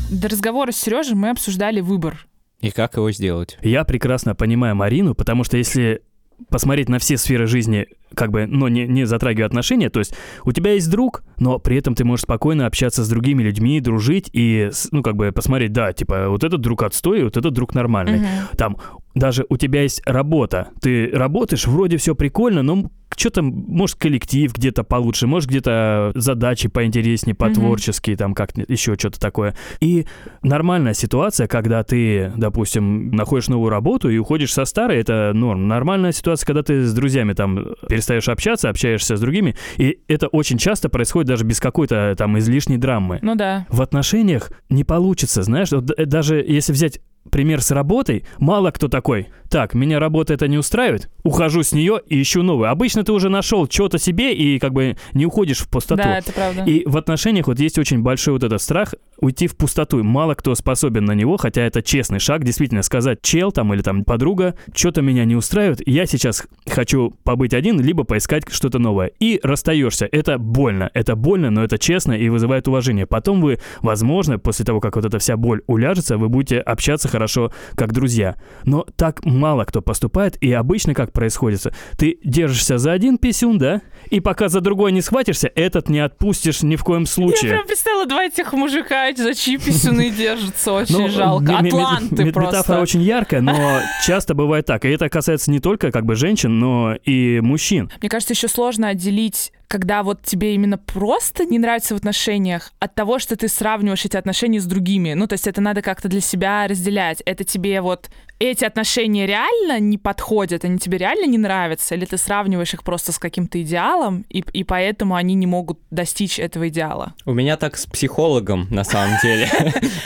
До разговора с Сережей мы обсуждали выбор. И как его сделать? Я прекрасно понимаю Марину, потому что если посмотреть на все сферы жизни, как бы, но не, не затрагивая отношения, то есть у тебя есть друг, но при этом ты можешь спокойно общаться с другими людьми, дружить и, ну, как бы посмотреть, да, типа, вот этот друг отстой, вот этот друг нормальный. Там даже у тебя есть работа, ты работаешь, вроде все прикольно, но что-то, может, коллектив где-то получше, может, где-то задачи поинтереснее, потворческие, там как еще что-то такое. И нормальная ситуация, когда ты, допустим, находишь новую работу и уходишь со старой, это норм. Нормальная ситуация, когда ты с друзьями там перестаешь общаться, общаешься с другими, и это очень часто происходит даже без какой-то там излишней драмы. Ну да. В отношениях не получится, знаешь, д- даже если взять пример с работой, мало кто такой, так, меня работа это не устраивает, ухожу с нее и ищу новую. Обычно ты уже нашел что-то себе и как бы не уходишь в пустоту. Да, это правда. И в отношениях вот есть очень большой вот этот страх уйти в пустоту. Мало кто способен на него, хотя это честный шаг, действительно сказать чел там или там подруга, что-то меня не устраивает, я сейчас хочу побыть один, либо поискать что-то новое. И расстаешься. Это больно. Это больно, но это честно и вызывает уважение. Потом вы, возможно, после того, как вот эта вся боль уляжется, вы будете общаться хорошо, как друзья. Но так мало кто поступает, и обычно как происходит? Ты держишься за один писюн, да? И пока за другой не схватишься, этот не отпустишь ни в коем Я случае. прям представила два этих мужика, за чьи писюны держатся. [LAUGHS] Очень Ну, жалко. Атланты просто. Метафора очень яркая, но [LAUGHS] часто бывает так. И это касается не только как бы женщин, но и мужчин. Мне кажется, еще сложно отделить, когда вот тебе именно просто не нравится в отношениях, от того, что ты сравниваешь эти отношения с другими. Ну, то есть это надо как-то для себя разделять. Это тебе вот эти отношения реально не подходят, они тебе реально не нравятся, или ты сравниваешь их просто с каким-то идеалом, и, и поэтому они не могут достичь этого идеала. У меня так с психологом, на самом деле. [LAUGHS]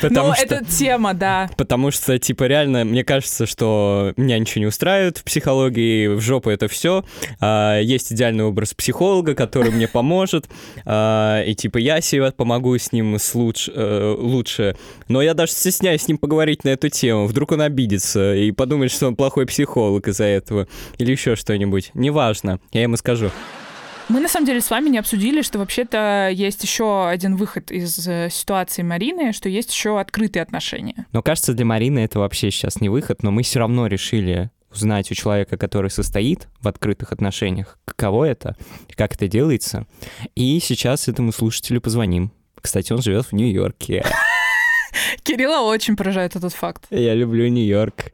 [LAUGHS] Ну, это тема, да. Потому что, типа, реально, мне кажется, что меня ничего не устраивает в психологии, в жопу это все. есть идеальный образ психолога, который мне поможет, а, и, типа, я себе помогу с ним с луч- э, лучше. Но я даже стесняюсь с ним поговорить на эту тему. Вдруг он обидится и подумает, что он плохой психолог из-за этого. Или еще что-нибудь. Неважно, я ему скажу. Мы на самом деле с вами не обсудили, что вообще-то есть еще один выход из э, ситуации Марины, что есть еще открытые отношения. Но кажется, для Марины это вообще сейчас не выход, но мы все равно решили узнать у человека, который состоит в открытых отношениях, каково это, как это делается. И сейчас этому слушателю позвоним. Кстати, он живет в Нью-Йорке. Кирилла очень поражает этот факт. Я люблю Нью-Йорк.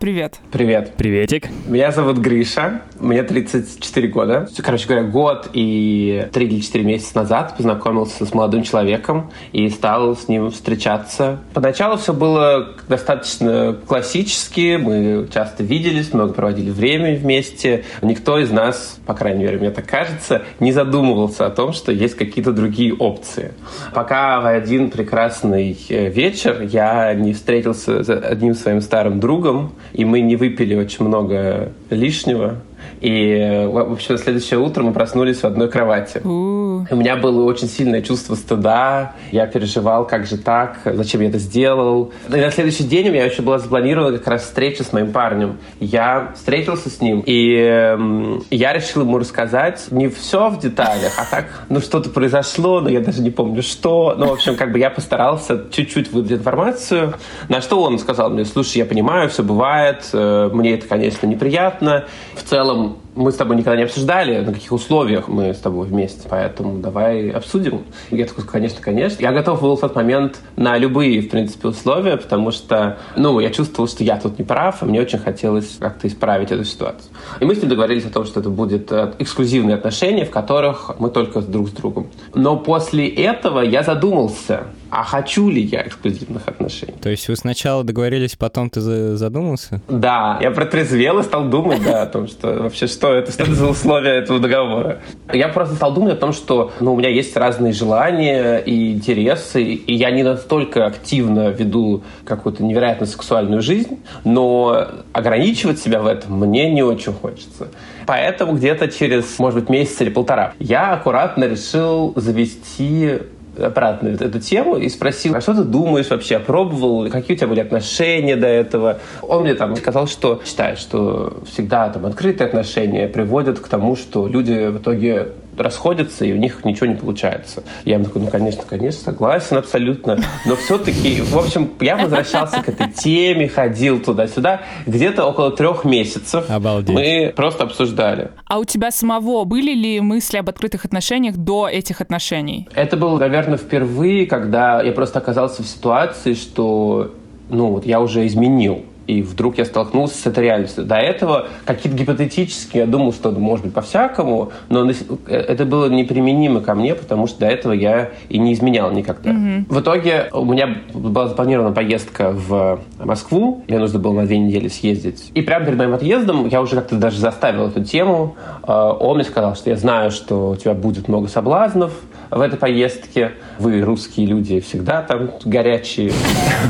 Привет. Привет. Приветик. Меня зовут Гриша, мне 34 года. Короче говоря, год и 3 или 4 месяца назад познакомился с молодым человеком и стал с ним встречаться. Поначалу все было достаточно классически, мы часто виделись, много проводили время вместе. Никто из нас, по крайней мере, мне так кажется, не задумывался о том, что есть какие-то другие опции. Пока в один прекрасный э, вечер я не встретился с одним своим старым другом, и мы не выпили очень много лишнего. И, э, в общем, на следующее утро мы проснулись в одной кровати. У, У меня было очень сильное чувство стыда. Я переживал, как же так, зачем я это сделал. И на следующий день у меня еще была запланирована как раз встреча с моим парнем. Я встретился с ним, и эм, я решил ему рассказать не все в деталях, а так, ну, что-то произошло, но я даже не помню, что. Ну, в общем, как бы я постарался чуть-чуть выдать информацию, на что он сказал мне, слушай, я понимаю, все бывает, э, мне это, конечно, неприятно. В целом, Então, мы с тобой никогда не обсуждали, на каких условиях мы с тобой вместе, поэтому давай обсудим. Я такой, конечно, конечно. Я готов был в тот момент на любые, в принципе, условия, потому что, ну, я чувствовал, что я тут не прав, и мне очень хотелось как-то исправить эту ситуацию. И мы с ним договорились о том, что это будет э, эксклюзивные отношения, в которых мы только друг с другом. Но после этого я задумался, а хочу ли я эксклюзивных отношений? То есть вы сначала договорились, потом ты за- задумался? Да, я протрезвел и стал думать, да, о том, что вообще что это, что это за условия этого договора. Я просто стал думать о том, что ну, у меня есть разные желания и интересы, и я не настолько активно веду какую-то невероятно сексуальную жизнь, но ограничивать себя в этом мне не очень хочется. Поэтому где-то через, может быть, месяц или полтора я аккуратно решил завести обратно эту тему и спросил, а что ты думаешь вообще, пробовал, какие у тебя были отношения до этого? Он мне там сказал, что считает, что всегда там открытые отношения приводят к тому, что люди в итоге расходятся, и у них ничего не получается. Я ему такой, ну, конечно, конечно, согласен абсолютно. Но все-таки, в общем, я возвращался к этой теме, ходил туда-сюда. Где-то около трех месяцев Обалдеть. мы просто обсуждали. А у тебя самого были ли мысли об открытых отношениях до этих отношений? Это было, наверное, впервые, когда я просто оказался в ситуации, что ну, вот я уже изменил и вдруг я столкнулся с этой реальностью. До этого какие-то гипотетические, я думал, что может быть по-всякому, но это было неприменимо ко мне, потому что до этого я и не изменял никогда. Mm-hmm. В итоге у меня была запланирована поездка в Москву, мне нужно было на две недели съездить. И прямо перед моим отъездом я уже как-то даже заставил эту тему. А, он мне сказал, что я знаю, что у тебя будет много соблазнов, в этой поездке. Вы, русские люди, всегда там горячие. [LAUGHS]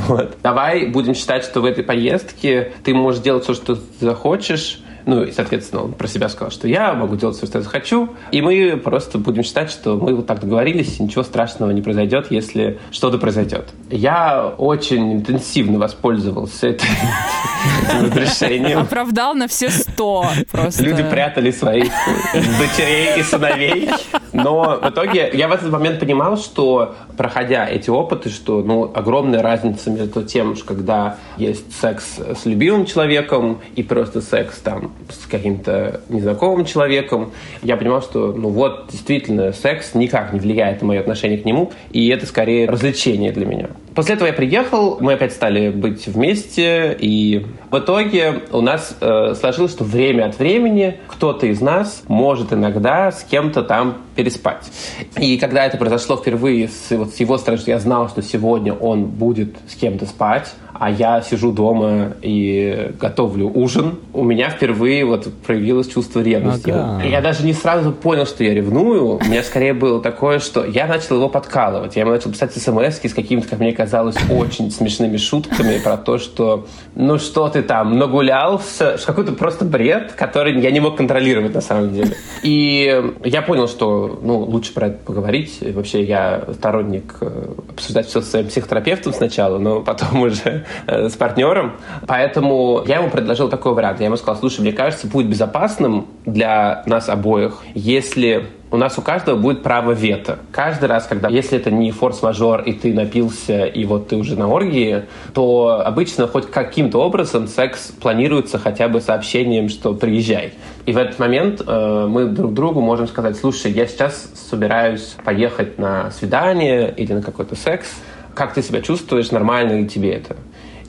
Вот. Давай будем считать, что в этой поездке ты можешь делать все, что ты захочешь, ну, и, соответственно, он про себя сказал, что я могу делать все, что я захочу. И мы просто будем считать, что мы вот так договорились, ничего страшного не произойдет, если что-то произойдет. Я очень интенсивно воспользовался [LAUGHS] этим решением. Оправдал на все сто просто. Люди прятали своих дочерей и сыновей. Но в итоге я в этот момент понимал, что проходя эти опыты, что ну, огромная разница между тем, когда есть секс с любимым человеком и просто секс там с каким-то незнакомым человеком, я понимал, что ну вот действительно секс никак не влияет на мое отношение к нему, и это скорее развлечение для меня. После этого я приехал, мы опять стали быть вместе, и в итоге у нас э, сложилось, что время от времени кто-то из нас может иногда с кем-то там переспать. И когда это произошло впервые с, вот, с его стороны, что я знал, что сегодня он будет с кем-то спать, а я сижу дома и готовлю ужин, у меня впервые вот проявилось чувство ревности. Ага. Я даже не сразу понял, что я ревную. У меня скорее было такое, что я начал его подкалывать. Я ему начал писать смс с какими-то, как мне казалось, очень смешными шутками про то, что ну что ты там, нагулялся, какой-то просто бред, который я не мог контролировать на самом деле. И я понял, что ну, лучше про это поговорить. Вообще я сторонник э, обсуждать все с своим психотерапевтом сначала, но потом [LAUGHS] уже Э, с партнером. Поэтому я ему предложил такой вариант. Я ему сказал, слушай, мне кажется, будет безопасным для нас обоих, если у нас у каждого будет право вето. Каждый раз, когда, если это не форс-мажор, и ты напился, и вот ты уже на оргии, то обычно хоть каким-то образом секс планируется хотя бы сообщением, что приезжай. И в этот момент э, мы друг другу можем сказать, слушай, я сейчас собираюсь поехать на свидание или на какой-то секс, как ты себя чувствуешь, нормально ли тебе это?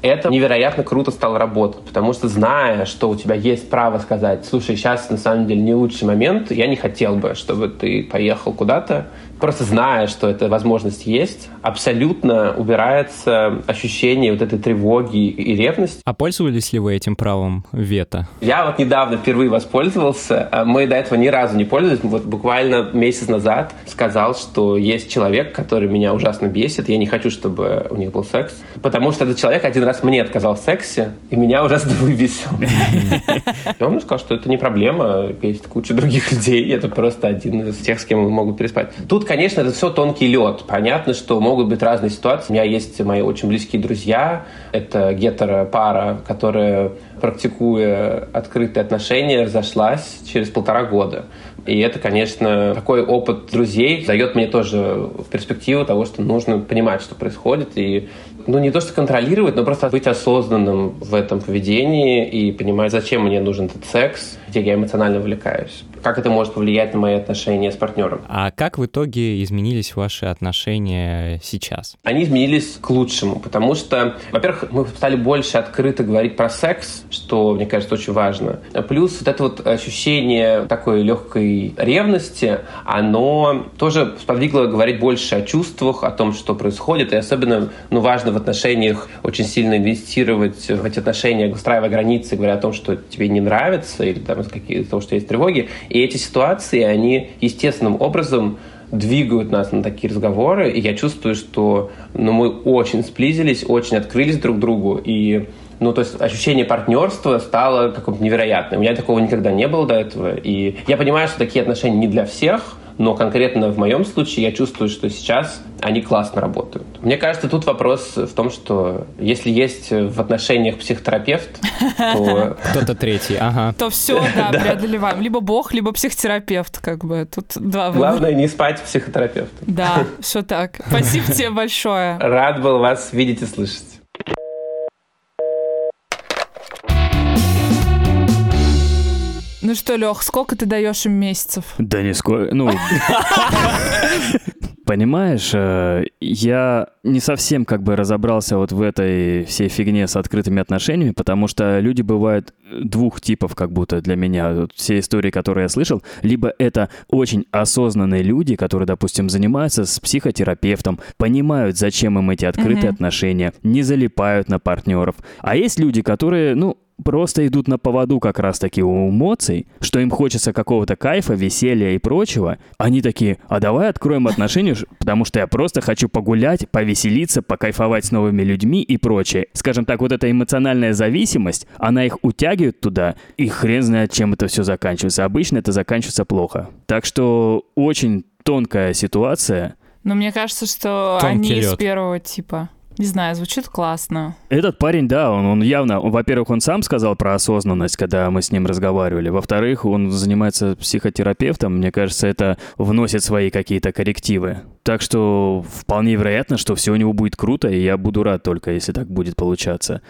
Это невероятно круто стало работать, потому что зная, что у тебя есть право сказать, слушай, сейчас на самом деле не лучший момент, я не хотел бы, чтобы ты поехал куда-то, просто зная, что эта возможность есть, абсолютно убирается ощущение вот этой тревоги и ревности. А пользовались ли вы этим правом вето? Я вот недавно впервые воспользовался. А мы до этого ни разу не пользовались. Вот буквально месяц назад сказал, что есть человек, который меня ужасно бесит. Я не хочу, чтобы у них был секс. Потому что этот человек один раз мне отказал в сексе, и меня ужасно [LAUGHS] выбесил. И он мне сказал, что это не проблема. Есть куча других людей. Это просто один из тех, с кем могут переспать. Тут конечно, это все тонкий лед. Понятно, что могут быть разные ситуации. У меня есть мои очень близкие друзья. Это гетеро-пара, которая, практикуя открытые отношения, разошлась через полтора года. И это, конечно, такой опыт друзей дает мне тоже перспективу того, что нужно понимать, что происходит, и ну, не то, что контролировать, но просто быть осознанным в этом поведении и понимать, зачем мне нужен этот секс, где я эмоционально увлекаюсь как это может повлиять на мои отношения с партнером. А как в итоге изменились ваши отношения сейчас? Они изменились к лучшему, потому что, во-первых, мы стали больше открыто говорить про секс, что, мне кажется, очень важно. Плюс вот это вот ощущение такой легкой ревности, оно тоже сподвигло говорить больше о чувствах, о том, что происходит, и особенно ну, важно в отношениях очень сильно инвестировать в эти отношения, выстраивая границы, говоря о том, что тебе не нравится, или там из того, что есть тревоги, и эти ситуации, они естественным образом двигают нас на такие разговоры, и я чувствую, что ну, мы очень сблизились, очень открылись друг другу, и ну, то есть ощущение партнерства стало каким-то невероятным. У меня такого никогда не было до этого, и я понимаю, что такие отношения не для всех, но конкретно в моем случае я чувствую, что сейчас они классно работают. Мне кажется, тут вопрос в том, что если есть в отношениях психотерапевт, то... [LAUGHS] Кто-то третий, ага. То все, [LAUGHS] да, преодолеваем. Либо бог, либо психотерапевт, как бы. Тут два выбора. Главное не спать психотерапевтом. Да, [LAUGHS] все так. Спасибо тебе большое. Рад был вас видеть и слышать. Ну что, Лех, сколько ты даешь им месяцев? Да нисколько, ну... [LAUGHS] Понимаешь, э, я не совсем как бы разобрался вот в этой всей фигне с открытыми отношениями, потому что люди бывают двух типов как будто для меня. Вот все истории, которые я слышал, либо это очень осознанные люди, которые, допустим, занимаются с психотерапевтом, понимают, зачем им эти открытые Мгм. отношения, не залипают на партнеров. А есть люди, которые, ну, просто идут на поводу как раз-таки у эмоций, что им хочется какого-то кайфа, веселья и прочего. Они такие, а давай откроем отношения, потому что я просто хочу погулять, повеселиться, покайфовать с новыми людьми и прочее. Скажем так, вот эта эмоциональная зависимость, она их утягивает туда, и хрен знает, чем это все заканчивается. Обычно это заканчивается плохо. Так что очень тонкая ситуация. Но мне кажется, что Тонкий они из лёд. первого типа. Не знаю, звучит классно. Этот парень, да, он, он явно, во-первых, он сам сказал про осознанность, когда мы с ним разговаривали. Во-вторых, он занимается психотерапевтом. Мне кажется, это вносит свои какие-то коррективы. Так что вполне вероятно, что все у него будет круто, и я буду рад только, если так будет получаться.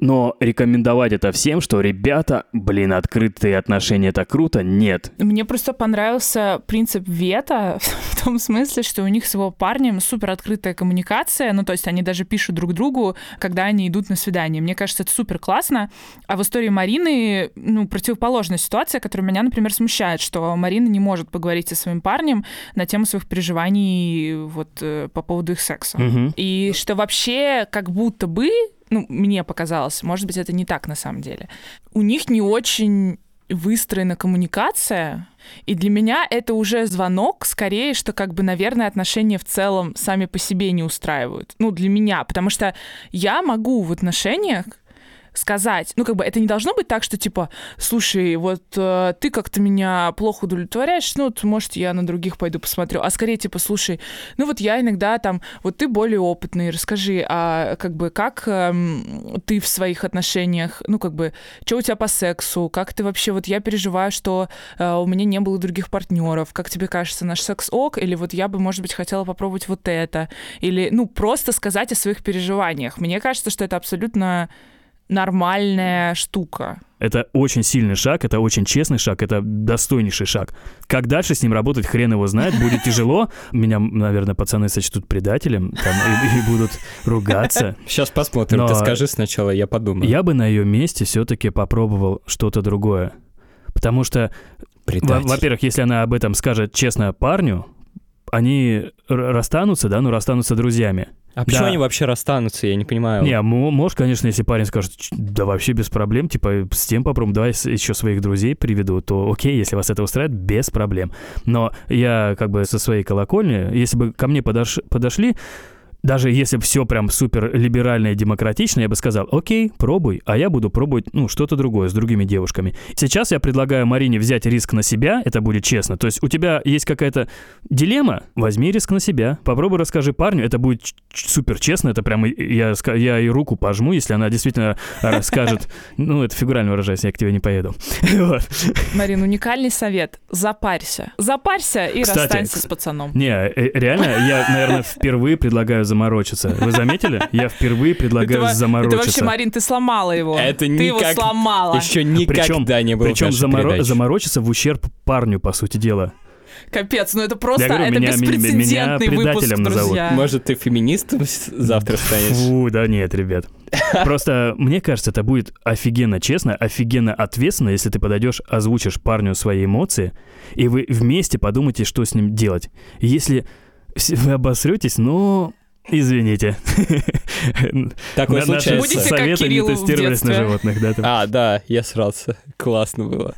Но рекомендовать это всем, что, ребята, блин, открытые отношения это круто, нет. Мне просто понравился принцип вето [LAUGHS] в том смысле, что у них с его парнем супер открытая коммуникация, ну то есть они даже пишут друг другу, когда они идут на свидание. Мне кажется, это супер классно. А в истории Марины, ну, противоположная ситуация, которая меня, например, смущает, что Марина не может поговорить со своим парнем на тему своих переживаний вот э, по поводу их секса. Мгм. И что вообще как будто бы, ну, мне показалось, может быть, это не так на самом деле, у них не очень выстроена коммуникация, и для меня это уже звонок, скорее, что как бы, наверное, отношения в целом сами по себе не устраивают. Ну, для меня, потому что я могу в отношениях сказать, ну, как бы это не должно быть так, что типа, слушай, вот э, ты как-то меня плохо удовлетворяешь, ну, вот, может, я на других пойду посмотрю, а скорее типа, слушай, ну, вот я иногда там, вот ты более опытный, расскажи, а как бы как эм, ты в своих отношениях, ну, как бы, что у тебя по сексу, как ты вообще, вот я переживаю, что э, у меня не было других партнеров, как тебе кажется, наш секс ок, или вот я бы, может быть, хотела попробовать вот это, или, ну, просто сказать о своих переживаниях. Мне кажется, что это абсолютно нормальная штука. Это очень сильный шаг, это очень честный шаг, это достойнейший шаг. Как дальше с ним работать, хрен его знает, будет тяжело. Меня, наверное, пацаны сочтут предателем там, и, и будут ругаться. Сейчас посмотрим, Но ты скажи сначала, я подумаю. Я бы на ее месте все-таки попробовал что-то другое. Потому что, во- во-первых, если она об этом скажет честно парню, они расстанутся, да, ну расстанутся друзьями. А почему Да. они вообще расстанутся, я не понимаю. Не, мо- может, конечно, если парень скажет, «Ч- да вообще без проблем, типа, с тем попробуем, давай еще своих друзей приведу, то окей, если вас это устраивает, без проблем. Но я как бы со своей колокольни, если бы ко мне подош- подошли, даже если все прям супер либерально и демократично, я бы сказал, окей, пробуй, а я буду пробовать, ну, что-то другое с другими девушками. Сейчас я предлагаю Марине взять риск на себя, это будет честно. То есть у тебя есть какая-то дилемма, возьми риск на себя. Попробуй расскажи парню, это будет супер честно, это прям, я, я и руку пожму, если она действительно э, скажет, [LAUGHS] ну, это фигурально выражаясь, я к тебе не поеду. [LAUGHS] Марин, уникальный совет. Запарься. Запарься и расстанься с пацаном. Не, э, реально, я, наверное, впервые предлагаю заморочиться. Вы заметили? Я впервые предлагаю Это заморочиться. Это вообще, Марин, ты сломала его. Это ты его никак- сломала. Еще никогда Причем, не было причем заморо- заморочиться в ущерб парню, по сути дела. Капец, ну это просто, Я говорю, это меня- беспрецедентный меня выпуск, предателем назовут. друзья. Может, ты феминистом завтра станешь? Фу, да нет, ребят. Просто мне кажется, это будет офигенно честно, офигенно ответственно, если ты подойдешь, озвучишь парню свои эмоции, и вы вместе подумаете, что с ним делать. Если вы обосретесь, ну, извините. Такое случается. Будете Советы не тестировались на животных, да? А, да, я срался. Классно было.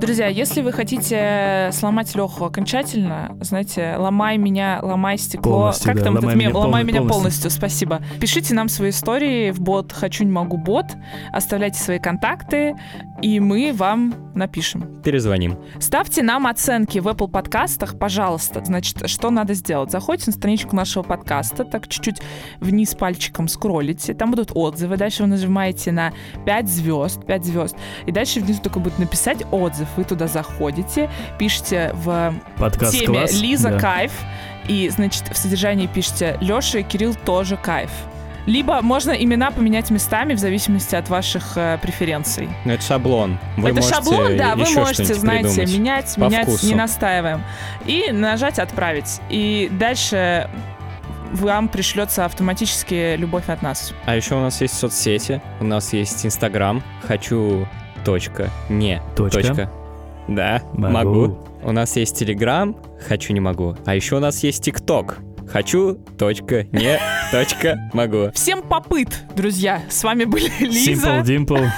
Друзья, если вы хотите сломать Леху окончательно, знаете, ломай меня, ломай стекло. Полностью, как да, там ломай этот мем? меня ломай меня полностью. полностью. спасибо. Пишите нам свои истории в бот «Хочу, не могу» бот, оставляйте свои контакты, и мы вам напишем. Перезвоним. Ставьте нам оценки в Apple подкастах, пожалуйста. Значит, что надо сделать? Заходите на страничку нашего подкаста, так чуть-чуть вниз пальчиком скроллите, там будут отзывы, дальше вы нажимаете на 5 звезд, 5 звезд, и дальше внизу только будет написать отзыв. Вы туда заходите, пишите в Подкаст теме класс. Лиза да. кайф, и, значит, в содержании пишите Леша и Кирилл тоже кайф. Либо можно имена поменять местами в зависимости от ваших э, преференций. Ну, это шаблон. Вы Это шаблон, да, вы можете, знаете, придумать. менять, По менять, вкусу. не настаиваем. И нажать «Отправить». И дальше вам пришлется автоматически любовь от нас. А еще у нас есть соцсети, у нас есть Инстаграм, хочу, точка, не, Точка. Да, Могу. могу. У нас есть Телеграм, хочу, не могу. А еще у нас есть ТикТок, хочу, точка, не, [LAUGHS] точка, могу. Всем попыт, друзья. С вами были Лиза. Simple Dimple.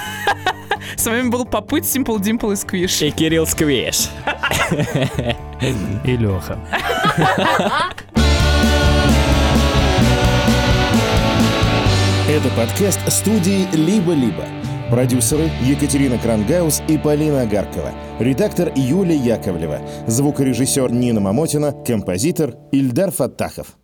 [LAUGHS] С вами был попыт, Simple Dimple и Сквиш. И Кирилл Сквиш. и Леха. Это подкаст студии «Либо-либо». Продюсеры Екатерина Крангаус и Полина Агаркова. Редактор Юлия Яковлева. Звукорежиссер Нина Мамотина. Композитор Ильдар Фаттахов.